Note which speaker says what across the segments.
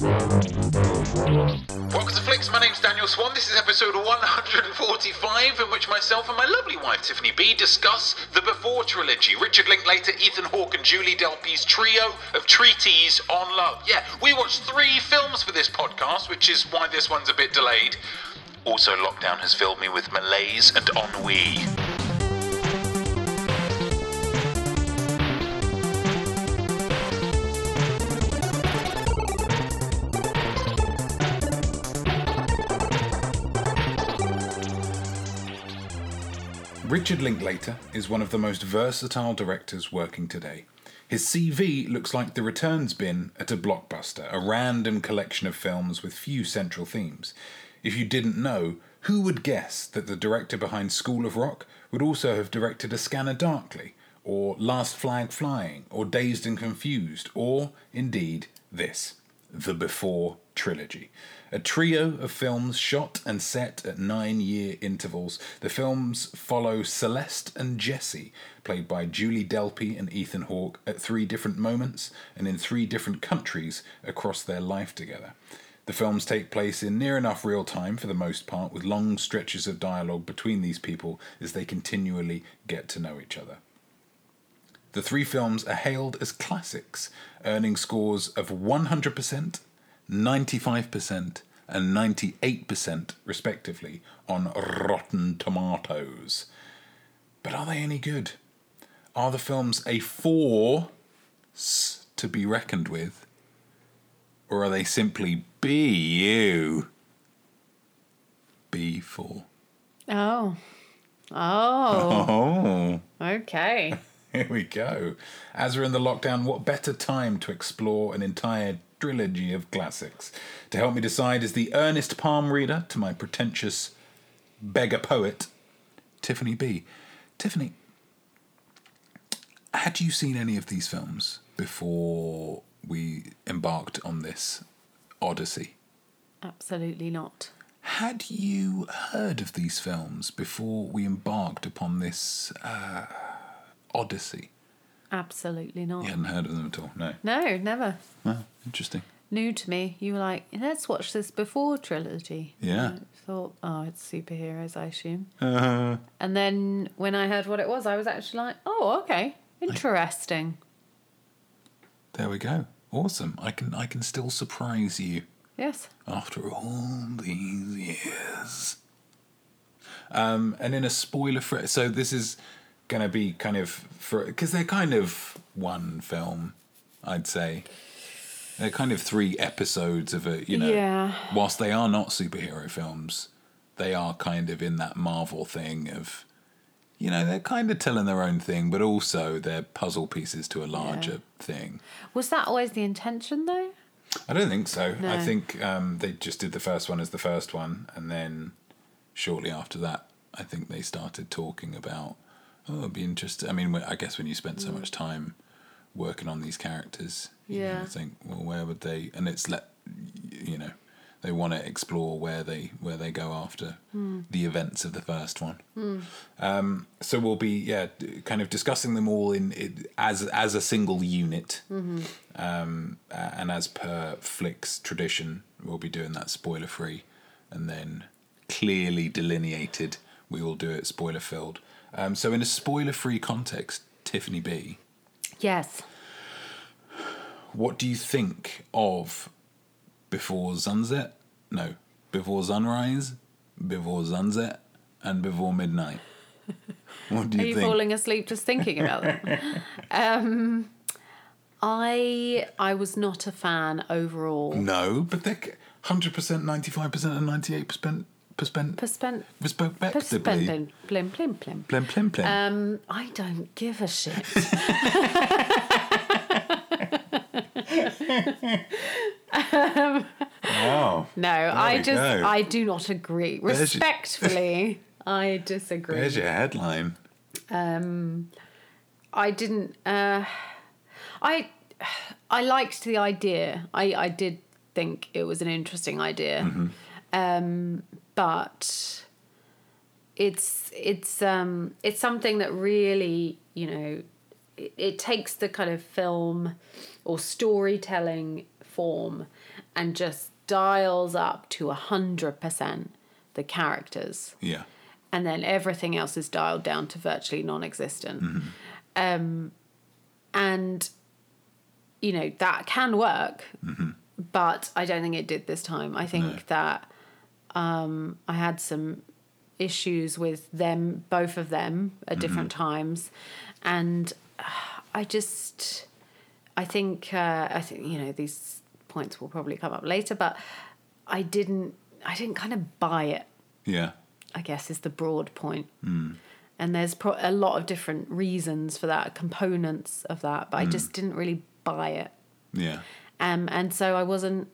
Speaker 1: Welcome to Flicks. My name's Daniel Swan. This is episode 145, in which myself and my lovely wife Tiffany B discuss the Before trilogy. Richard Linklater, Ethan Hawke, and Julie Delpy's trio of treaties on love. Yeah, we watched three films for this podcast, which is why this one's a bit delayed. Also, lockdown has filled me with malaise and ennui. Richard Linklater is one of the most versatile directors working today. His CV looks like the returns bin at a blockbuster, a random collection of films with few central themes. If you didn't know, who would guess that the director behind School of Rock would also have directed A Scanner Darkly, or Last Flag Flying, or Dazed and Confused, or, indeed, this, the Before trilogy. A trio of films shot and set at nine year intervals. The films follow Celeste and Jesse, played by Julie Delpy and Ethan Hawke, at three different moments and in three different countries across their life together. The films take place in near enough real time for the most part, with long stretches of dialogue between these people as they continually get to know each other. The three films are hailed as classics, earning scores of 100%, 95% and 98% respectively on Rotten Tomatoes. But are they any good? Are the films a force to be reckoned with? Or are they simply BU? B4.
Speaker 2: Oh. Oh.
Speaker 1: Oh.
Speaker 2: Okay.
Speaker 1: Here we go. As we're in the lockdown, what better time to explore an entire trilogy of classics? To help me decide is the earnest palm reader to my pretentious beggar poet, Tiffany B. Tiffany, had you seen any of these films before we embarked on this odyssey?
Speaker 2: Absolutely not.
Speaker 1: Had you heard of these films before we embarked upon this uh, odyssey?
Speaker 2: Absolutely not.
Speaker 1: You hadn't heard of them at all? No.
Speaker 2: No, never.
Speaker 1: Oh, interesting.
Speaker 2: New to me. You were like, let's watch this before trilogy.
Speaker 1: Yeah.
Speaker 2: I thought, oh, it's superheroes, I assume.
Speaker 1: Uh,
Speaker 2: And then when I heard what it was, I was actually like, oh, okay. Interesting.
Speaker 1: there we go. Awesome. I can I can still surprise you
Speaker 2: Yes.
Speaker 1: after all these years. Um, and in a spoiler free, so this is going to be kind of for because they're kind of one film, I'd say. They're kind of three episodes of a you know.
Speaker 2: Yeah.
Speaker 1: Whilst they are not superhero films, they are kind of in that Marvel thing of, you know, they're kind of telling their own thing, but also they're puzzle pieces to a larger thing.
Speaker 2: Was that always the intention, though?
Speaker 1: I don't think so. I think um, they just did the first one as the first one, and then shortly after that, I think they started talking about, oh, it'd be interesting. I mean, I guess when you spent so much time working on these characters, you
Speaker 2: Yeah.
Speaker 1: kind of think, well, where would they? And it's let you know, they want to explore where they where they go after the events of the first one. Um, so we'll be yeah, kind of discussing them all in, in as as a single unit. Um, and as per Flick's tradition, we'll be doing that spoiler free, and then clearly delineated, we will do it spoiler filled. Um, so, in a spoiler free context, Tiffany B.
Speaker 2: Yes.
Speaker 1: What do you think of Before Sunset? No, Before Sunrise, Before Sunset, and Before Midnight? What do you
Speaker 2: Are
Speaker 1: you think?
Speaker 2: falling asleep just thinking about them? um, I I was not a fan overall.
Speaker 1: No, but they're 100%, 95%, and 98%
Speaker 2: Perspen.
Speaker 1: Perspen.
Speaker 2: Perspectably. Blim, blim, blim.
Speaker 1: Blim, blim, blim.
Speaker 2: Um, I don't give a shit.
Speaker 1: um, wow.
Speaker 2: No, there
Speaker 1: I
Speaker 2: just,
Speaker 1: go.
Speaker 2: I do not agree. Respectfully, I disagree.
Speaker 1: There's your headline.
Speaker 2: Um, I didn't. Uh, I, I liked the idea. I, I did think it was an interesting idea.
Speaker 1: Mm-hmm.
Speaker 2: Um, but it's it's um it's something that really you know it, it takes the kind of film or storytelling form and just dials up to a hundred percent the characters.
Speaker 1: Yeah.
Speaker 2: and then everything else is dialed down to virtually non-existent. Um, and you know that can work but i don't think it did this time. I think
Speaker 1: No.
Speaker 2: that um, i had some issues with them both of them at different times and uh, i just i think uh, i think you know these points will probably come up later but i didn't i didn't kind of buy it
Speaker 1: Yeah.
Speaker 2: I guess is the broad point. And there's pro- a lot of different reasons for that, components of that, but I just didn't really buy it.
Speaker 1: Yeah.
Speaker 2: Um, and so I wasn't.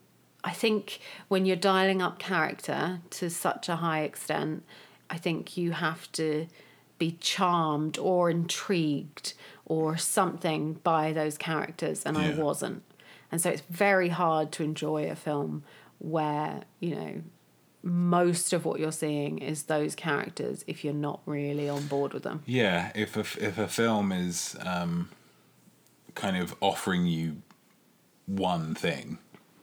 Speaker 2: I think when you're dialing up character to such a high extent, I think you have to be charmed or intrigued or something by those characters, and I wasn't. And so it's very hard to enjoy a film where, you know, most of what you're seeing is those characters if you're not really on board with them.
Speaker 1: Yeah, if a, if a film is um, kind of offering you one thing,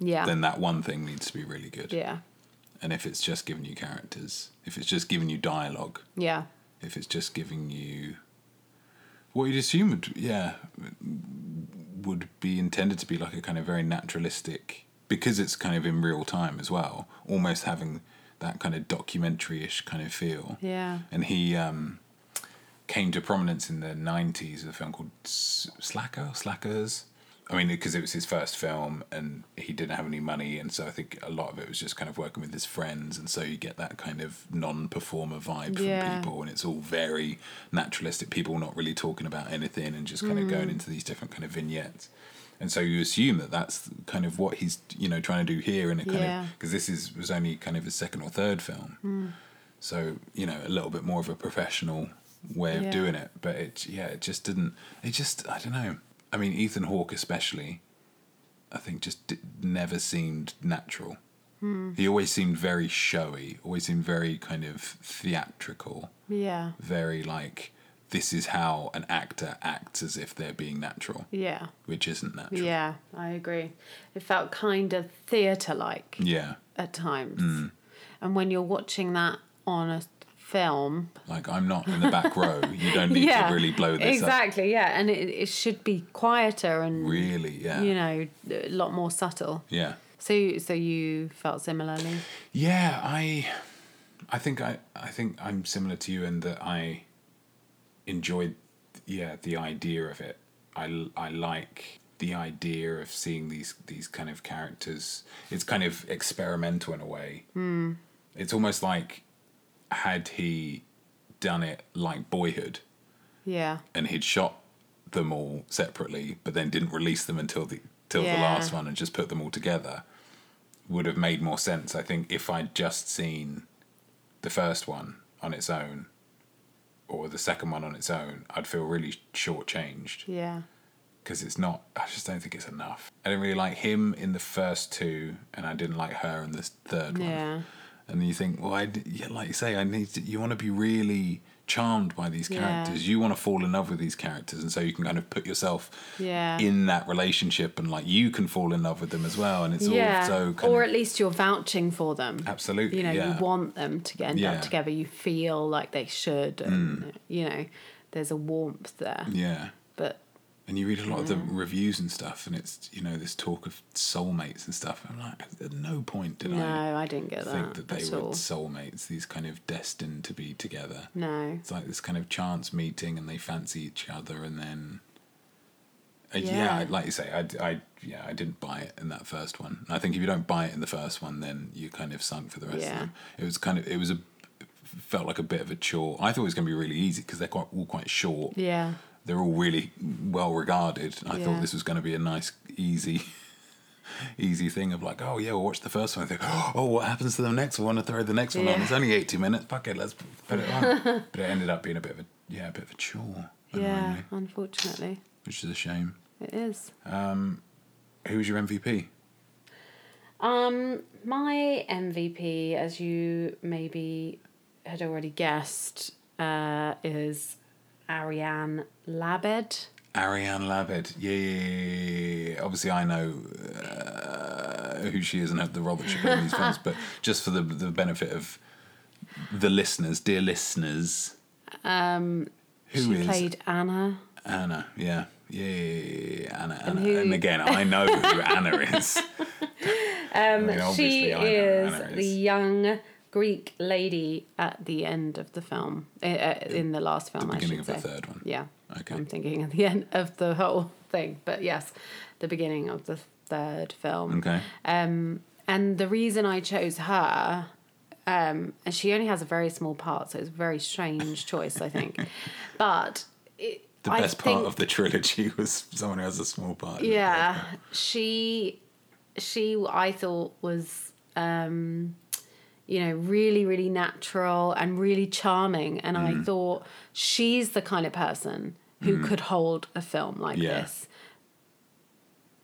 Speaker 2: Yeah.
Speaker 1: then that one thing needs to be really good.
Speaker 2: yeah.
Speaker 1: And if it's just giving you characters, if it's just giving you dialogue,
Speaker 2: Yeah.
Speaker 1: if it's just giving you what you'd assume would, yeah, would be intended to be like a kind of very naturalistic, because it's kind of in real time as well, almost having that kind of documentary-ish kind of feel.
Speaker 2: Yeah.
Speaker 1: And he um, came to prominence in the 90s with a film called S- Slacker, Slackers. I mean, because it was his first film and he didn't have any money. And so I think a lot of it was just kind of working with his friends. And so you get that kind of non performer vibe from
Speaker 2: Yeah.
Speaker 1: people. And it's all very naturalistic. People not really talking about anything and just kind of going mm. into these different kind of vignettes. And so you assume that that's kind of what he's, you know, trying to do here. And it kind
Speaker 2: Yeah.
Speaker 1: of, because this is was only kind of his second or third film. Mm. So you know, a little bit more of a professional way of
Speaker 2: Yeah.
Speaker 1: doing it. But it, yeah, it just didn't. It just, I don't know. I mean, Ethan Hawke especially, I think just d- never seemed natural. He always seemed very showy. Always seemed very kind of theatrical.
Speaker 2: Yeah.
Speaker 1: Very like this is how an actor acts as if they're being natural,
Speaker 2: Yeah.
Speaker 1: which isn't natural.
Speaker 2: Yeah, I agree. It felt kind of theatre like
Speaker 1: Yeah.
Speaker 2: at times.
Speaker 1: Mm.
Speaker 2: And when you're watching that on a film.
Speaker 1: Like I'm not in the back row. You don't need
Speaker 2: yeah.
Speaker 1: to really blow this up.
Speaker 2: exactly, yeah. And it, it should be quieter and,
Speaker 1: Really, yeah.
Speaker 2: you know, a lot more subtle.
Speaker 1: Yeah.
Speaker 2: So, so you felt similarly?
Speaker 1: Yeah, I, I think I, I think I'm similar to you in that I enjoyed, yeah, the idea of it. I, I like the idea of seeing these these kind of characters. It's kind of experimental in a way. Mm. It's almost like had he done it like Boyhood
Speaker 2: Yeah.
Speaker 1: and he'd shot them all separately, but then didn't release them until the till
Speaker 2: Yeah.
Speaker 1: the last one and just put them all together, would have made more sense. I think if I'd just seen the first one on its own, or the second one on its own, I'd feel really shortchanged
Speaker 2: Yeah.
Speaker 1: because it's not. I just don't think it's enough. I didn't really like him in the first two, and I didn't like her in the third one.
Speaker 2: Yeah.
Speaker 1: And you think, well, I, yeah, like you say, I need to, you want to be really charmed by these
Speaker 2: Yeah.
Speaker 1: characters. You want to fall in love with these characters. And so you can kind of put yourself
Speaker 2: Yeah.
Speaker 1: in that relationship and like you can fall in love with them as well. And it's
Speaker 2: yeah.
Speaker 1: all so kind
Speaker 2: or at least you're vouching for them.
Speaker 1: absolutely.
Speaker 2: you know,
Speaker 1: yeah.
Speaker 2: you want them to get end
Speaker 1: Yeah. Mm.
Speaker 2: up together. You feel like they should, and you know, there's a warmth there.
Speaker 1: yeah. And you read a lot of the reviews and stuff, and it's, you know, this talk of soulmates and stuff. I'm like, at no point did
Speaker 2: no,
Speaker 1: I
Speaker 2: I didn't get that.
Speaker 1: think
Speaker 2: that,
Speaker 1: that they were
Speaker 2: all.
Speaker 1: soulmates, these kind of destined to be together.
Speaker 2: No.
Speaker 1: It's like this kind of chance meeting, and they fancy each other, and then. Uh, yeah.
Speaker 2: Yeah.
Speaker 1: Like you say, I, I, yeah, I didn't buy it in that first one. And I think if you don't buy it in the first one, then you kind of sunk for the rest
Speaker 2: Yeah.
Speaker 1: of them. It was kind of, it was a, felt like a bit of a chore. I thought it was going to be really easy because they're quite all quite short.
Speaker 2: Yeah.
Speaker 1: They're all really well regarded. I
Speaker 2: Yeah.
Speaker 1: thought this was going to be a nice, easy. Easy thing of like, oh yeah, we'll watch the first one. I think, oh, what happens to the next one? And throw the next one on. It's only eighty minutes. Fuck it, let's put it on. but it ended up being a bit of a yeah, a bit of a chore.
Speaker 2: Yeah. Unfortunately,
Speaker 1: which is a shame.
Speaker 2: it is.
Speaker 1: Um, Who was your MVP?
Speaker 2: Um, my MVP, as you maybe had already guessed, uh, is Ariane Labed.
Speaker 1: Ariane Labed. Yeah, yeah, yeah. Obviously, I know. Uh, who she is and the role that she played in these films, but just for the the benefit of the listeners, dear listeners,
Speaker 2: Um,
Speaker 1: who
Speaker 2: she
Speaker 1: is
Speaker 2: played Anna.
Speaker 1: Anna? Yeah, yeah, Anna. Anna.
Speaker 2: who-
Speaker 1: And again, I know who Anna is.
Speaker 2: Um,
Speaker 1: mean,
Speaker 2: she
Speaker 1: I know who
Speaker 2: is
Speaker 1: Anna
Speaker 2: the young Greek lady at the end of the film, uh, uh, in the last film,
Speaker 1: The
Speaker 2: I
Speaker 1: beginning of the third one.
Speaker 2: Yeah.
Speaker 1: Okay.
Speaker 2: I'm thinking at the end of the whole thing, but yes, the beginning of the third film.
Speaker 1: Okay.
Speaker 2: Um, and the reason I chose her, um, and she only has a very small part, so it's a very strange choice, I think. But it,
Speaker 1: The
Speaker 2: I
Speaker 1: best part
Speaker 2: think-
Speaker 1: of the trilogy was someone who has a small part.
Speaker 2: yeah, she, she, I thought was, um, you know, really, really natural and really charming, and I
Speaker 1: Mm.
Speaker 2: thought she's the kind of person who could hold a film like
Speaker 1: Yeah.
Speaker 2: this.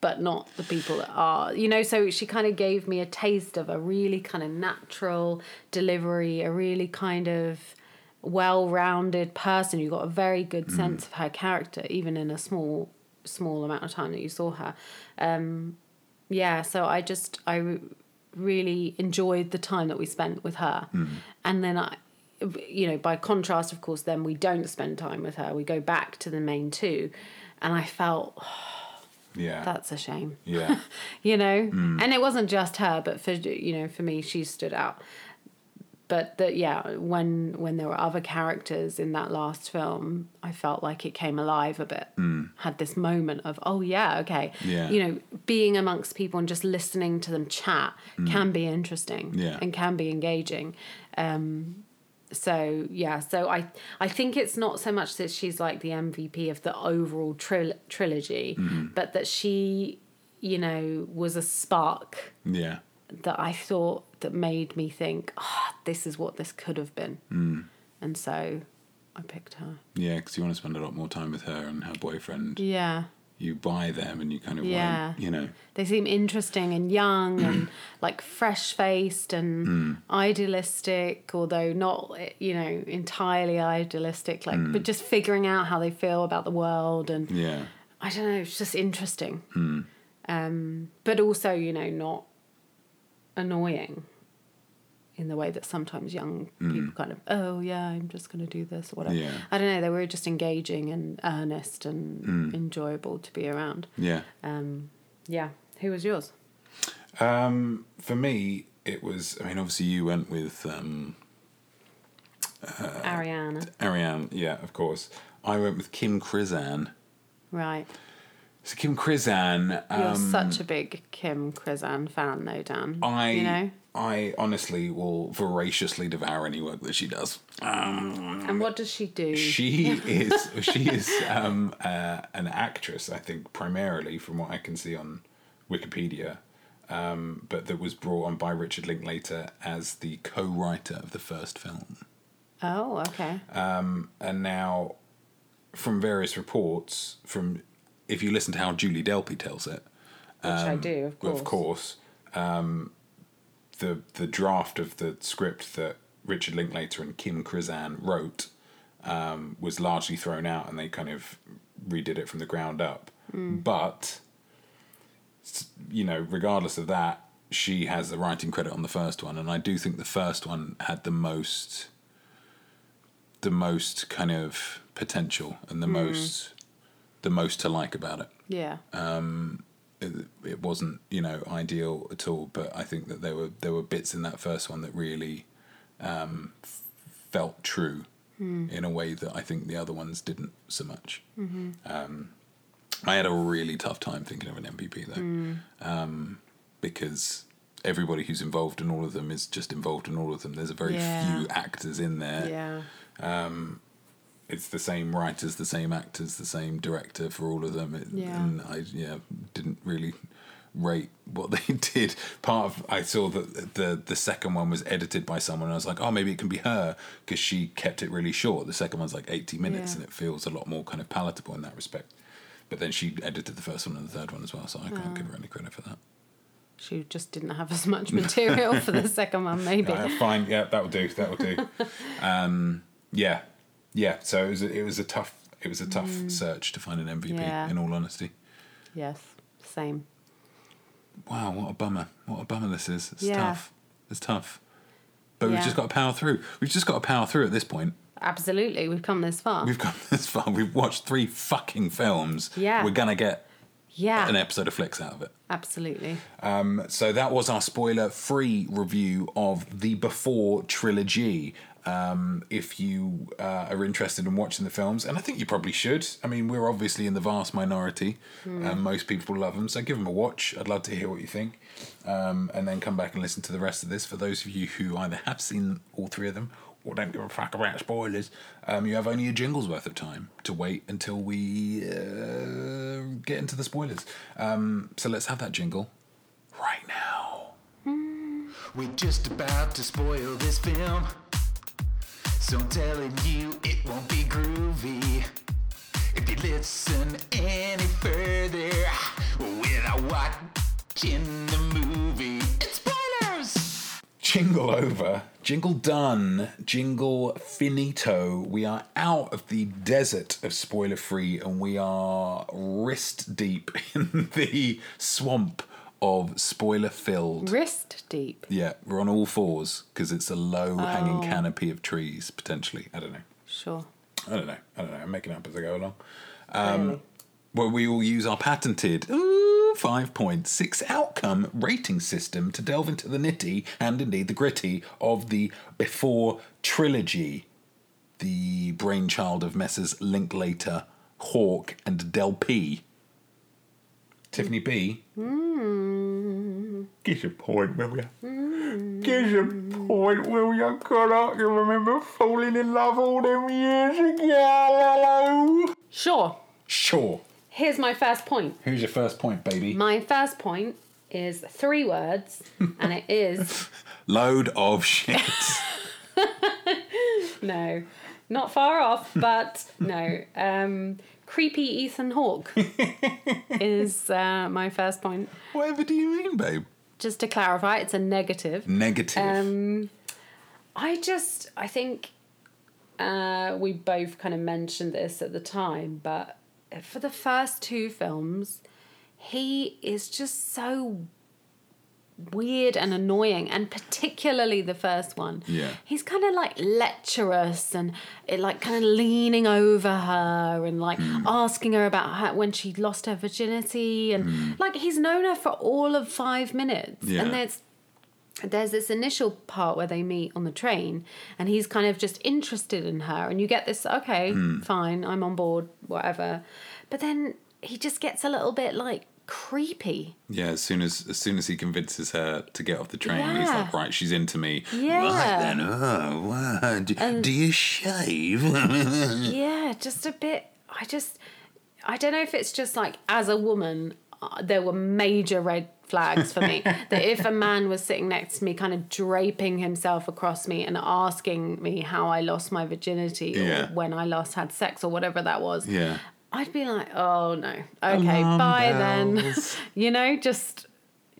Speaker 2: But not the people that are, you know. So she kind of gave me a taste of a really kind of natural delivery, a really kind of well-rounded person. You got a very good
Speaker 1: Mm.
Speaker 2: sense of her character, even in a small, small amount of time that you saw her. Um, yeah, so I just I really enjoyed the time that we spent with her, hmm. and then I, you know, by contrast, of course, then we don't spend time with her. We go back to the main two, and I felt
Speaker 1: Yeah.
Speaker 2: that's a shame.
Speaker 1: Yeah.
Speaker 2: you know? Hmm. And it wasn't just her but for you know for me she stood out but that yeah when when there were other characters in that last film i felt like it came alive a bit hmm. had this moment of oh yeah okay
Speaker 1: Yeah.
Speaker 2: you know being amongst people and just listening to them chat hmm. can be interesting
Speaker 1: Yeah.
Speaker 2: and can be engaging um so yeah so i i think it's not so much that she's like the mvp of the overall tril- trilogy mm-hmm. but that she you know was a spark
Speaker 1: Yeah.
Speaker 2: that i thought that made me think oh, this is what this could have been. Hmm. And so i picked her.
Speaker 1: Yeah, because you want to spend a lot more time with her and her boyfriend.
Speaker 2: yeah.
Speaker 1: You buy them and you kind of
Speaker 2: Yeah.
Speaker 1: want, you know,
Speaker 2: they seem interesting and young and like fresh faced and hmm. idealistic although not you know entirely idealistic like hmm. but just figuring out how they feel about the world and
Speaker 1: yeah.
Speaker 2: i don't know it's just interesting. Um but also you know not annoying in the way that sometimes young people kind of oh yeah i'm just going to do this or whatever
Speaker 1: Yeah.
Speaker 2: i don't know they were just engaging and earnest and enjoyable to be around
Speaker 1: Yeah.
Speaker 2: um, yeah. Who was yours?
Speaker 1: Um, for me, it was, I mean, obviously you went with um,
Speaker 2: Ariana.
Speaker 1: Ariane, yeah, of course. I went with Kim Krizan.
Speaker 2: Right.
Speaker 1: So Kim Krizan,
Speaker 2: You're
Speaker 1: um,
Speaker 2: such a big Kim Krizan fan, though, Dan.
Speaker 1: I
Speaker 2: You know?
Speaker 1: I honestly will voraciously devour any work that she does. Um,
Speaker 2: And what does she do?
Speaker 1: she is she is um, uh, an actress, I think, primarily from what I can see on Wikipedia, um, but that was brought on by Richard Linklater as the co-writer of the first film.
Speaker 2: oh, okay.
Speaker 1: and now from various reports from if you listen to how Julie Delpy tells it
Speaker 2: Which I do, of course.
Speaker 1: of course um, the the draft of the script that Richard Linklater and Kim Krizan wrote um, was largely thrown out and they kind of redid it from the ground up
Speaker 2: Hmm.
Speaker 1: but you know regardless of that she has the writing credit on the first one and I do think the first one had the most the most kind of potential and the
Speaker 2: Hmm.
Speaker 1: most the most to like about it.
Speaker 2: Yeah.
Speaker 1: it, it wasn't you know ideal at all but i think that there were there were bits in that first one that really um, f- felt true in a way that i think the other ones didn't so much. Um, i had a really tough time thinking of an mvp though. Um, because everybody who's involved in all of them is just involved in all of them. There's a very
Speaker 2: Yeah.
Speaker 1: few actors in there.
Speaker 2: Yeah.
Speaker 1: It's the same writers, the same actors, the same director for all of them. It,
Speaker 2: Yeah.
Speaker 1: And I yeah didn't really rate what they did. Part of I saw that the the second one was edited by someone. and I was like, oh, maybe it can be her because she kept it really short. The second one's like eighty minutes,
Speaker 2: Yeah.
Speaker 1: and it feels a lot more kind of palatable in that respect. But then she edited the first one and the third one as well, so I can't give her any credit for that.
Speaker 2: She just didn't have as much material for the second one, maybe.
Speaker 1: Uh, fine, yeah, that will do. That will do. um, yeah, yeah. So it was a, it was a tough it was a tough search to find an MVP.
Speaker 2: Mm. Yeah.
Speaker 1: In all honesty,
Speaker 2: Yes. Same.
Speaker 1: wow, what a bummer. What a bummer this is. It's
Speaker 2: Yeah.
Speaker 1: tough. It's tough. But we've just got to power through. We've just got to power through at this point.
Speaker 2: Absolutely, we've come this far.
Speaker 1: We've come this far. We've watched three fucking films.
Speaker 2: Yeah.
Speaker 1: We're going to get
Speaker 2: yeah,
Speaker 1: an episode of Flicks out of it.
Speaker 2: absolutely.
Speaker 1: Um, so that was our spoiler free review of the Before trilogy. Um, if you uh, are interested in watching the films, and I think you probably should. I mean, we're obviously in the vast minority, and most people love them, so give them a watch. I'd love to hear what you think, um, and then come back and listen to the rest of this. For those of you who either have seen all three of them or don't give a fuck about spoilers, um, you have only a jingle's worth of time to wait until we uh, get into the spoilers. Um, so let's have that jingle right now.
Speaker 3: We're just about to spoil this film. So I'm telling you, it won't be groovy. If you listen any further without watching the movie, it's spoilers!
Speaker 1: Jingle over, jingle done, jingle finito. We are out of the desert of spoiler free and we are wrist deep in the swamp of spoiler filled.
Speaker 2: Wrist deep.
Speaker 1: Yeah, we're on all fours because it's a low hanging oh. canopy of trees, potentially. I don't know.
Speaker 2: Sure.
Speaker 1: I don't know. I don't know. I'm making up as I go along.
Speaker 2: Really.
Speaker 1: Um, Where we will use our patented ooh, 5.6 outcome rating system to delve into the nitty and indeed the gritty of the Before trilogy, the brainchild of Messrs. Linklater, Hawke, and Delpy. Tiffany B. Give us a point, will you? Give us a point, will you? God, I can remember falling in love all them years ago.
Speaker 2: Sure.
Speaker 1: Sure.
Speaker 2: Here's my first point.
Speaker 1: Who's your first point, baby?
Speaker 2: My first point is three words, and it is
Speaker 1: Load of shit.
Speaker 2: no, not far off, but no. Um, creepy Ethan Hawke is uh, my first point.
Speaker 1: Whatever do you mean, babe?
Speaker 2: Just to clarify, it's a negative.
Speaker 1: Negative.
Speaker 2: Um, I just, I think uh, we both kind of mentioned this at the time, but for the first two films, he is just so weird and annoying, and particularly the first one.
Speaker 1: Yeah.
Speaker 2: He's kind of like lecherous and it, like kind of leaning over her and like hmm. asking her about when she lost her virginity and hmm. like he's known her for all of five minutes
Speaker 1: Yeah.
Speaker 2: and there's there's this initial part where they meet on the train and he's kind of just interested in her and you get this okay hmm. fine i'm on board whatever but then he just gets a little bit like creepy
Speaker 1: yeah, as soon as as soon as he convinces her to get off the train, he's like, right, she's into me.
Speaker 2: Yeah.
Speaker 1: Right then, oh, wow. Do, do you shave?
Speaker 2: yeah just a bit i just i don't know if it's just like as a woman uh, there were major red flags for me that if a man was sitting next to me kind of draping himself across me and asking me how i lost my virginity
Speaker 1: Yeah.
Speaker 2: or when i last had sex or whatever that was
Speaker 1: yeah.
Speaker 2: I'd be like, oh no, okay,
Speaker 1: Alarm
Speaker 2: bye then. you know, just,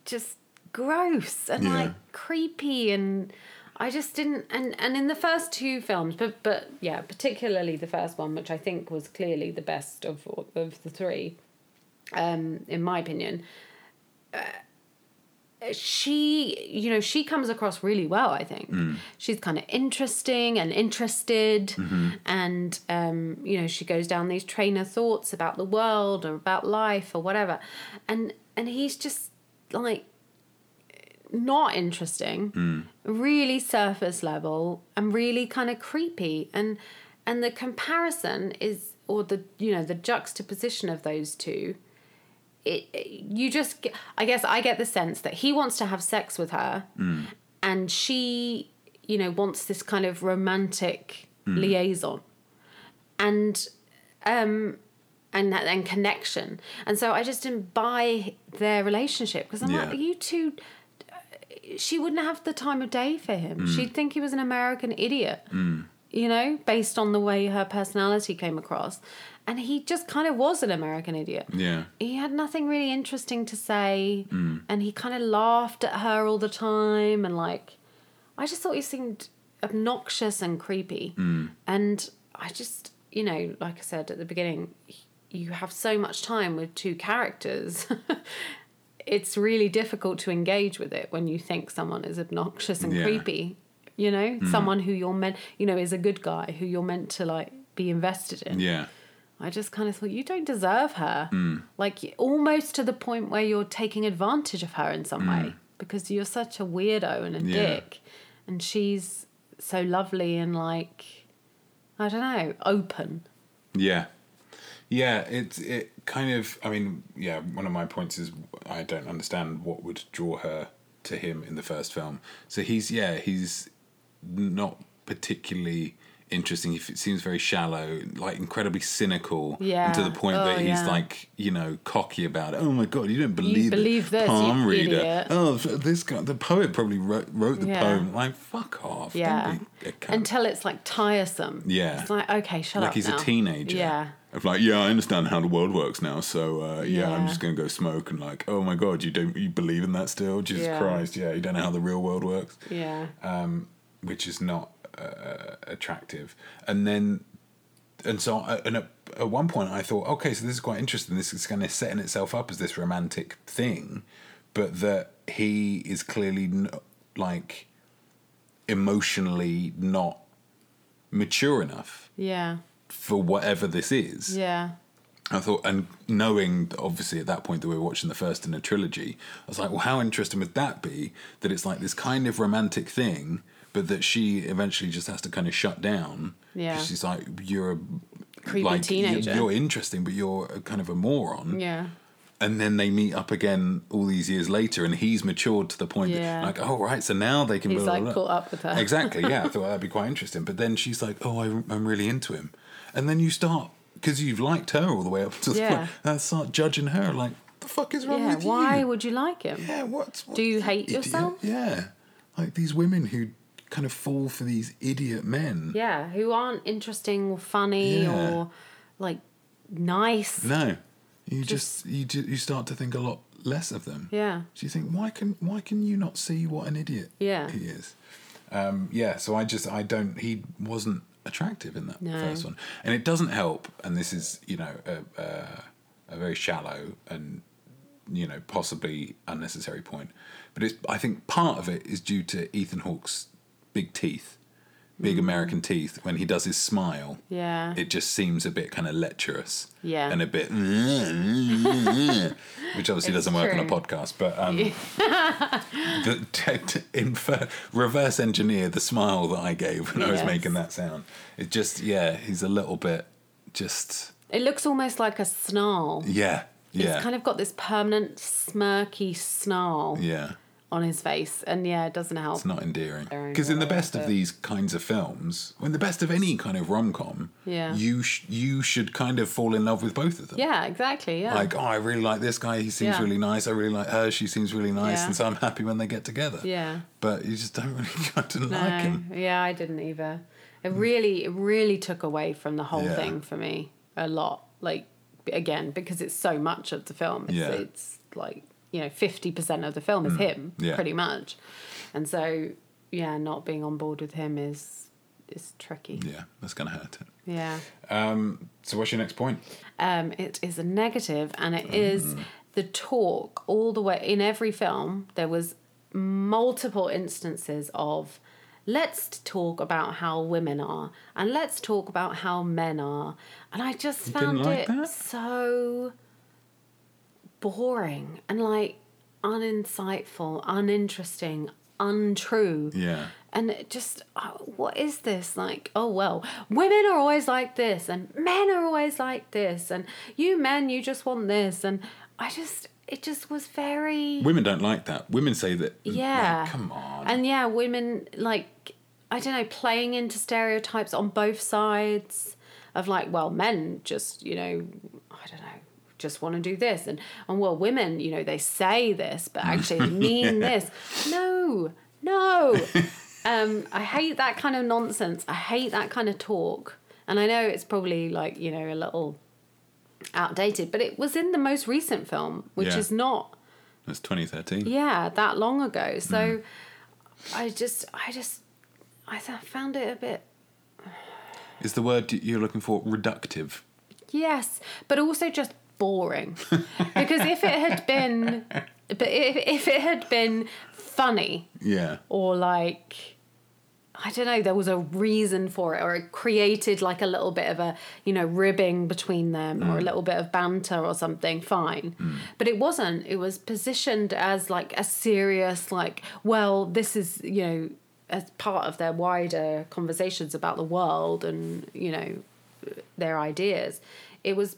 Speaker 2: just gross and
Speaker 1: Yeah.
Speaker 2: like creepy, and I just didn't. And and in the first two films, but but yeah, particularly the first one, which I think was clearly the best of of the three, um, in my opinion. Uh, she you know she comes across really well i think. Hmm. She's kind of interesting and interested mm-hmm. and um you know she goes down these train of thoughts about the world or about life or whatever. And and he's just like not interesting hmm. really surface level and really kind of creepy. And and the comparison is or the you know the juxtaposition of those two it, you just I guess I get the sense that he wants to have sex with her hmm. and she you know wants this kind of romantic hmm. liaison and um and and connection. And so I just didn't buy their relationship because I'm
Speaker 1: Yeah.
Speaker 2: like you two uh, she wouldn't have the time of day for him. Hmm. She'd think he was an American idiot you know based on the way her personality came across and he just kind of was an American idiot
Speaker 1: Yeah.
Speaker 2: he had nothing really interesting to say hmm. and he kind of laughed at her all the time and like i just thought he seemed obnoxious and creepy hmm. and i just you know like i said at the beginning you have so much time with two characters it's really difficult to engage with it when you think someone is obnoxious and
Speaker 1: Yeah.
Speaker 2: creepy. You know, hmm. someone who you're meant, you know, is a good guy who you're meant to like be invested in.
Speaker 1: Yeah.
Speaker 2: I just kind of thought you don't deserve her.
Speaker 1: Hmm.
Speaker 2: Like almost to the point where you're taking advantage of her in some way because you're such a weirdo and a.
Speaker 1: Yeah.
Speaker 2: dick, and she's so lovely and like I don't know, open.
Speaker 1: Yeah. Yeah, it's it kind of I mean, yeah, one of my points is I don't understand what would draw her to him in the first film. So he's yeah, he's not particularly interesting. He f- seems very shallow, like incredibly cynical,
Speaker 2: Yeah.
Speaker 1: and to the point
Speaker 2: Oh,
Speaker 1: that he's
Speaker 2: yeah.
Speaker 1: like, you know, cocky about it. Oh my god, you don't believe
Speaker 2: believe
Speaker 1: it.
Speaker 2: this, you
Speaker 1: palm reader.
Speaker 2: idiot.
Speaker 1: Oh, this guy, the poet probably wrote, wrote the
Speaker 2: Yeah.
Speaker 1: poem. Like, fuck off.
Speaker 2: Yeah.
Speaker 1: Don't be a cunt.
Speaker 2: Until it's like tiresome.
Speaker 1: Yeah.
Speaker 2: It's like, okay, shut
Speaker 1: like
Speaker 2: up.
Speaker 1: Like he's
Speaker 2: now.
Speaker 1: a teenager.
Speaker 2: Yeah.
Speaker 1: Of like, yeah, I understand how the world works now, so uh, yeah, I'm just gonna go smoke and like, oh my god, you don't you believe in that still? Jesus. Christ, yeah, you don't know how the real world works,
Speaker 2: Yeah.
Speaker 1: Um, which is not uh, attractive. And then, and so, uh, and at, at one point, I thought, okay, so this is quite interesting. This is kind of setting itself up as this romantic thing, but that he is clearly n- like emotionally not mature enough
Speaker 2: Yeah.
Speaker 1: for whatever this is.
Speaker 2: Yeah.
Speaker 1: I thought, and knowing obviously at that point that we were watching the first in a trilogy, I was like, well, how interesting would that be? That it's like this kind of romantic thing, but that she eventually just has to kind of shut down.
Speaker 2: Yeah.
Speaker 1: She's like, you're a
Speaker 2: Creepy
Speaker 1: like,
Speaker 2: teenager.
Speaker 1: You're interesting, but you're a kind of a moron.
Speaker 2: Yeah.
Speaker 1: And then they meet up again all these years later, and he's matured to the point
Speaker 2: Yeah.
Speaker 1: that, like, oh, right, so now they can
Speaker 2: He's
Speaker 1: blah, blah,
Speaker 2: like
Speaker 1: blah.
Speaker 2: caught up with her.
Speaker 1: Exactly, yeah. I thought that'd be quite interesting. But then she's like, "Oh, I, I'm really into him," and then you start because you've liked her all the way up to the
Speaker 2: Yeah.
Speaker 1: point, and start judging her like, "The fuck is wrong
Speaker 2: Yeah.
Speaker 1: with you?
Speaker 2: Why would you like him?
Speaker 1: yeah, what's,
Speaker 2: Do you hate
Speaker 1: idiot?
Speaker 2: yourself?
Speaker 1: Yeah, like these women who kind of fall for these idiot men.
Speaker 2: Yeah. Who aren't interesting or funny
Speaker 1: Yeah.
Speaker 2: or like nice.
Speaker 1: No, you just,
Speaker 2: Just-
Speaker 1: you ju- you start to think a lot less of them.
Speaker 2: Yeah.
Speaker 1: So you think, why can why can you not see what an idiot
Speaker 2: Yeah.
Speaker 1: he is? Um, yeah, so I just I don't he wasn't attractive in that
Speaker 2: No.
Speaker 1: first one, and it doesn't help. And this is you know a, a, a very shallow and you know possibly unnecessary point, but it's I think part of it is due to Ethan Hawke's big teeth, big American teeth. When he does his smile,
Speaker 2: Mm. Yeah.
Speaker 1: it just seems a bit kind of lecherous.
Speaker 2: Yeah.
Speaker 1: And a bit, which obviously
Speaker 2: It's
Speaker 1: doesn't work on a podcast, but um, the, t- t- infer, reverse engineer the smile that I gave when I was making that sound. It just, yeah, he's a little bit just,
Speaker 2: It looks almost like a snarl.
Speaker 1: yeah, yeah,
Speaker 2: It's kind of got this permanent smirky snarl
Speaker 1: yeah.
Speaker 2: On his face, and yeah, it doesn't help.
Speaker 1: It's not endearing. Because in the best of these kinds of films, when the best of any kind of rom com,
Speaker 2: Yeah.
Speaker 1: you sh- you should kind of fall in love with both of them.
Speaker 2: Yeah, exactly. Yeah.
Speaker 1: Like, oh, I really like this guy. He seems
Speaker 2: Yeah.
Speaker 1: really nice. I really like her. She seems really nice.
Speaker 2: Yeah.
Speaker 1: And so I'm happy when they get together.
Speaker 2: yeah.
Speaker 1: But you just don't really kind of
Speaker 2: No.
Speaker 1: like him.
Speaker 2: Yeah, I didn't either. It really, it really took away from the whole
Speaker 1: Yeah.
Speaker 2: thing for me a lot. Like again, because it's so much of the film. It's,
Speaker 1: Yeah.
Speaker 2: it's like you know, fifty percent of the film is him,
Speaker 1: Mm. Yeah.
Speaker 2: pretty much. And so, yeah, not being on board with him is is tricky.
Speaker 1: Yeah, that's going to hurt it.
Speaker 2: Yeah.
Speaker 1: Um, so what's your next point?
Speaker 2: Um, it is a negative, and it is
Speaker 1: Mm.
Speaker 2: the talk all the way in every film. There was multiple instances of let's talk about how women are and let's talk about how men are, and I just found
Speaker 1: like
Speaker 2: it
Speaker 1: that?
Speaker 2: so boring and like uninsightful, uninteresting, untrue.
Speaker 1: Yeah.
Speaker 2: And just, uh, what is this? Like, oh, well, women are always like this, and men are always like this, and you men, you just want this. And I just, it just was very.
Speaker 1: Women don't like that. Women say that.
Speaker 2: Yeah.
Speaker 1: like, come on.
Speaker 2: And yeah, women, like, I don't know, playing into stereotypes on both sides of like, well, men just, you know, I don't know. Just want to do this, and and well, women, you know, they say this, but actually they mean this. No, no, um, I hate that kind of nonsense. I hate that kind of talk. And I know it's probably like, you know, a little outdated, but it was in the most recent film, which
Speaker 1: Yeah.
Speaker 2: is not,
Speaker 1: That's 2013.
Speaker 2: yeah, that long ago.
Speaker 1: Mm.
Speaker 2: So I just, I just, I found it a bit,
Speaker 1: Is the word you're looking for reductive?
Speaker 2: yes, but also just boring. because if it had been But if, if it had been funny
Speaker 1: Yeah.
Speaker 2: or like I don't know, there was a reason for it, or it created like a little bit of a, you know, ribbing between them, or a mm. little bit of banter or something, fine. Mm. But it wasn't. It was positioned as like a serious, like, well, this is, you know, as part of their wider conversations about the world and, you know, their ideas. It was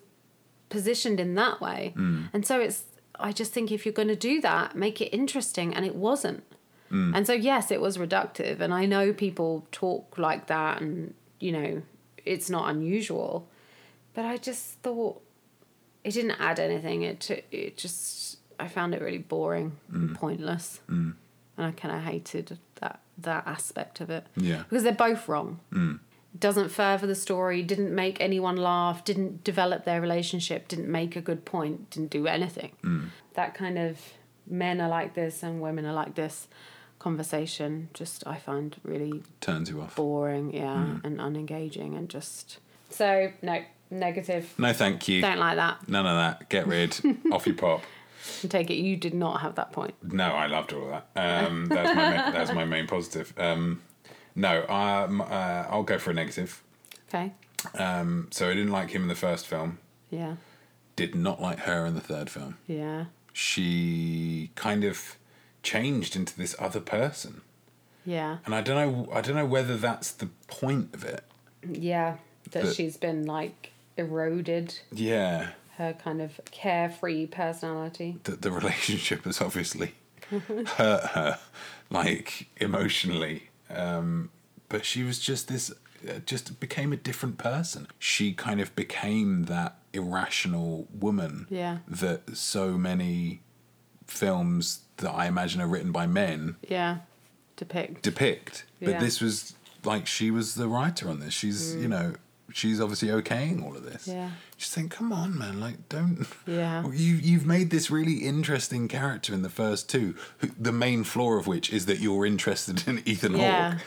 Speaker 2: positioned in that way. Mm. And so it's, I just think if you're going to do that, make it interesting. And it wasn't. Mm. And so, yes, it was reductive. And I know people talk like that and, you know, it's not unusual. But I just thought it didn't add anything. It, t- it just, I found it really boring and mm. pointless. And I kind of hated that, that aspect of it.
Speaker 1: Yeah.
Speaker 2: Because they're both wrong. Doesn't further the story, didn't make anyone laugh, didn't develop their relationship, didn't make a good point, didn't do anything. That kind of men are like this and women are like this conversation just I find really
Speaker 1: Turns you off.
Speaker 2: boring, yeah, and unengaging and just so no, negative.
Speaker 1: No, thank you.
Speaker 2: Don't like that.
Speaker 1: None of that. Get rid. off you pop.
Speaker 2: Take it you did not have that point.
Speaker 1: No, I loved all that. Um, that's my main, that's my main positive. Um, no, um, uh, I'll go for a negative.
Speaker 2: Okay.
Speaker 1: Um, so I didn't like him in the first film.
Speaker 2: Yeah.
Speaker 1: Did not like her in the third film.
Speaker 2: Yeah.
Speaker 1: She kind of changed into this other person,
Speaker 2: Yeah.
Speaker 1: and I don't know. I don't know whether that's the point of it.
Speaker 2: Yeah. That
Speaker 1: But-
Speaker 2: she's been like eroded
Speaker 1: Yeah,
Speaker 2: her kind of carefree personality.
Speaker 1: that the relationship has obviously hurt her, like emotionally. Um, but she was just this, uh, just became a different person. She kind of became that irrational woman
Speaker 2: Yeah.
Speaker 1: that so many films that I imagine are written by men
Speaker 2: Yeah. Depict.
Speaker 1: depict. But
Speaker 2: Yeah. Mm.
Speaker 1: this was like she was the writer on this. She's you know she's obviously okaying all of this.
Speaker 2: Yeah.
Speaker 1: Just think, come on, man, like don't.
Speaker 2: Yeah.
Speaker 1: You you've made this really interesting character in the first two. Who, the main flaw of which is that you're interested in Ethan
Speaker 2: Yeah.
Speaker 1: Hawke,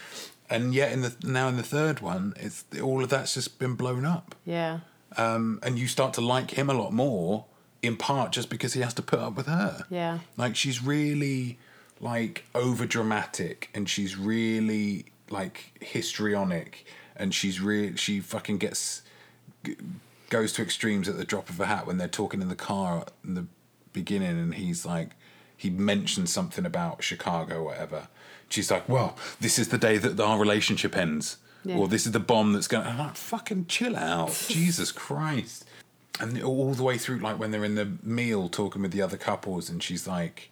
Speaker 1: and yet in the now in the third one, it's all of that's just been blown up.
Speaker 2: Yeah.
Speaker 1: Um, and you start to like him a lot more, in part just because he has to put up with her.
Speaker 2: Yeah.
Speaker 1: Like she's really like over dramatic and she's really like histrionic and she's really she fucking gets g- goes to extremes at the drop of a hat when they're talking in the car in the beginning and he's like he mentions something about Chicago or whatever. She's like, "Well, this is the day that our relationship ends."
Speaker 2: Yeah.
Speaker 1: Or this is the bomb that's going. I'm like, fucking chill out, Jesus Christ! And all the way through, like when they're in the meal talking with the other couples, and she's like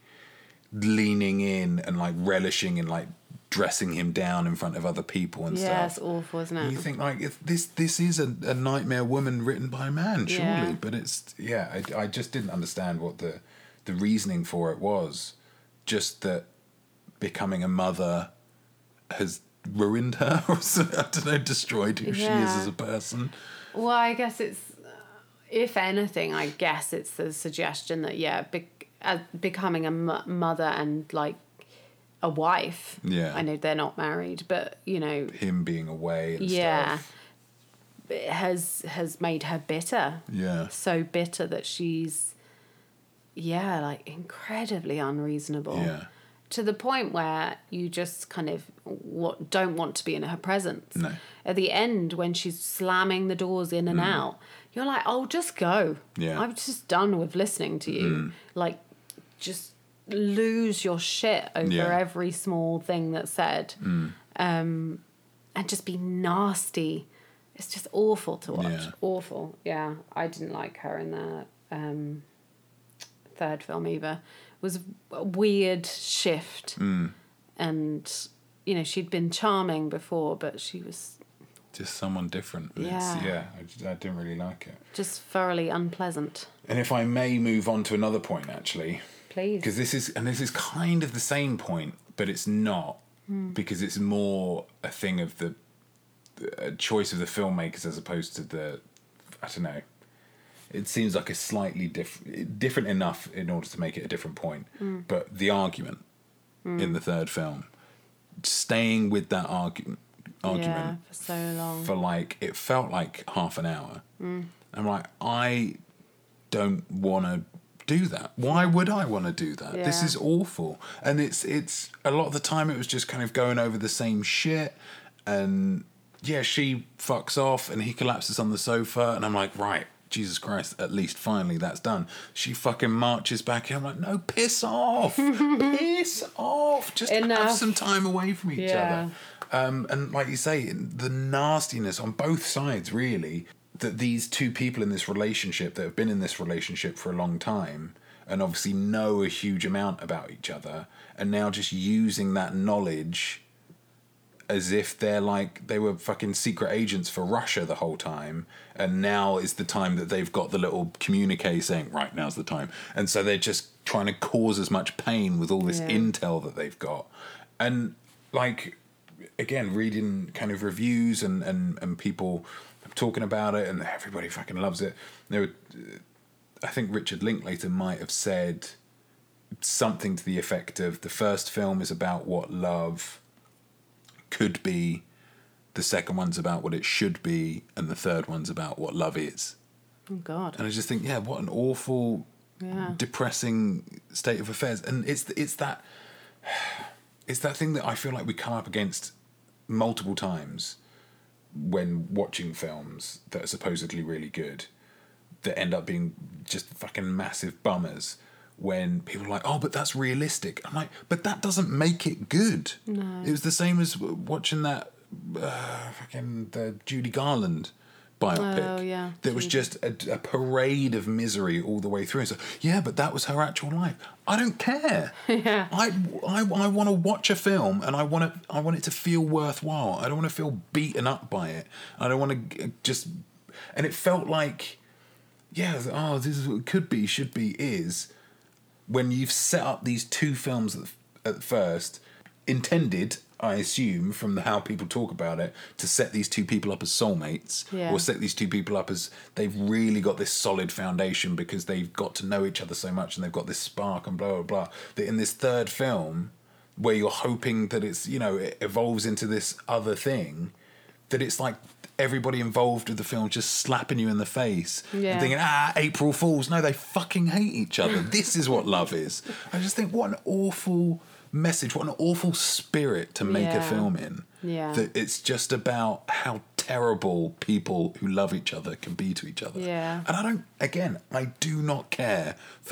Speaker 1: leaning in and like relishing in like dressing him down in front of other people and stuff.
Speaker 2: Yeah, it's awful, isn't
Speaker 1: And
Speaker 2: it?
Speaker 1: you think like if this this is a, a nightmare woman written by a man, surely,
Speaker 2: Yeah.
Speaker 1: but it's yeah. I, I just didn't understand what the the reasoning for it was. Just that becoming a mother has ruined her, or I don't know, destroyed who she is as a person.
Speaker 2: Well, I guess it's, if anything, I guess it's the suggestion that yeah, be, uh, becoming a m- mother and like a wife.
Speaker 1: Yeah.
Speaker 2: I know they're not married, but you know,
Speaker 1: Him being away and
Speaker 2: yeah,
Speaker 1: stuff.
Speaker 2: has has made her bitter.
Speaker 1: Yeah.
Speaker 2: So bitter that she's, yeah, like incredibly unreasonable.
Speaker 1: Yeah.
Speaker 2: To the point where you just kind of what don't want to be in her presence.
Speaker 1: No.
Speaker 2: At the end, when she's slamming the doors in and out, you're like, "Oh, just go."
Speaker 1: Mm. Yeah. Mm.
Speaker 2: I'm just done with listening to you. Like, just lose your shit over
Speaker 1: Yeah. Mm.
Speaker 2: every small thing that's said, um, and just be nasty. It's just awful to watch.
Speaker 1: Yeah.
Speaker 2: Awful. Yeah, I didn't like her in the um, third film either. It was a weird shift,
Speaker 1: Mm.
Speaker 2: and you know she'd been charming before, but she was
Speaker 1: Just someone different.
Speaker 2: Yeah.
Speaker 1: yeah. I, I didn't really like it.
Speaker 2: just thoroughly unpleasant.
Speaker 1: And if I may move on to another point, actually,
Speaker 2: Please.
Speaker 1: because this is and this is kind of the same point, but it's not hmm. because it's more a thing of the, the choice of the filmmakers as opposed to the I don't know. It seems like a slightly different different enough in order to make it a different point, hmm. but the argument hmm. in the third film, staying with that argument argument
Speaker 2: Yeah, for so long.
Speaker 1: for like it felt like half an hour. I'm like, I don't want to do that. Why would I want to do that? This is awful. And it's it's a lot of the time it was just kind of going over the same shit and yeah, she fucks off and he collapses on the sofa and I'm like, right, Jesus Christ, at least finally that's done. She fucking marches back in. I'm like, no, piss off. piss off. Just have
Speaker 2: Enough.
Speaker 1: some time away from each
Speaker 2: Yeah.
Speaker 1: other. Um, and like you say, the nastiness on both sides, really, that these two people in this relationship that have been in this relationship for a long time and obviously know a huge amount about each other and now just using that knowledge as if they're like they were fucking secret agents for Russia the whole time, and now is the time that they've got the little communique saying, right now's the time, and so they're just trying to cause as much pain with all this
Speaker 2: Yeah.
Speaker 1: intel that they've got, and like again reading kind of reviews and and and people talking about it, and everybody fucking loves it. There, were, I think Richard Linklater might have said something to the effect of the first film is about what love could be, the second one's about what it should be, and the third one's about what love is.
Speaker 2: Oh God.
Speaker 1: And I just think, yeah, what an awful,
Speaker 2: Yeah.
Speaker 1: depressing state of affairs. And it's it's that it's that thing that I feel like we come up against multiple times when watching films that are supposedly really good that end up being just fucking massive bummers when people are like, oh, but that's realistic. I'm like, but that doesn't make it good.
Speaker 2: No.
Speaker 1: It was the same as watching that uh, fucking the Judy Garland biopic.
Speaker 2: Oh, yeah,
Speaker 1: That was
Speaker 2: hmm.
Speaker 1: just a, a parade of misery all the way through. So, yeah, but that was her actual life. I don't care.
Speaker 2: Yeah.
Speaker 1: I, I, I want to watch a film and I want to I want it to feel worthwhile. I don't want to feel beaten up by it. I don't want to just and it felt like yeah, oh, this is what it could be, should be, is when you've set up these two films at, at first, intended, I assume, from the, how people talk about it, to set these two people up as soulmates,
Speaker 2: Yeah.
Speaker 1: or set these two people up as they've really got this solid foundation because they've got to know each other so much and they've got this spark and blah blah blah. That in this third film, where you're hoping that it's you know it evolves into this other thing, that it's like everybody involved with the film just slapping you in the face and thinking ah April Fools. No, they fucking hate each other. this is what love is. I just think what an awful message, what an awful spirit to make a film in.
Speaker 2: Yeah.
Speaker 1: That it's just about how terrible people who love each other can be to each other.
Speaker 2: Yeah.
Speaker 1: And I don't again, I do not care for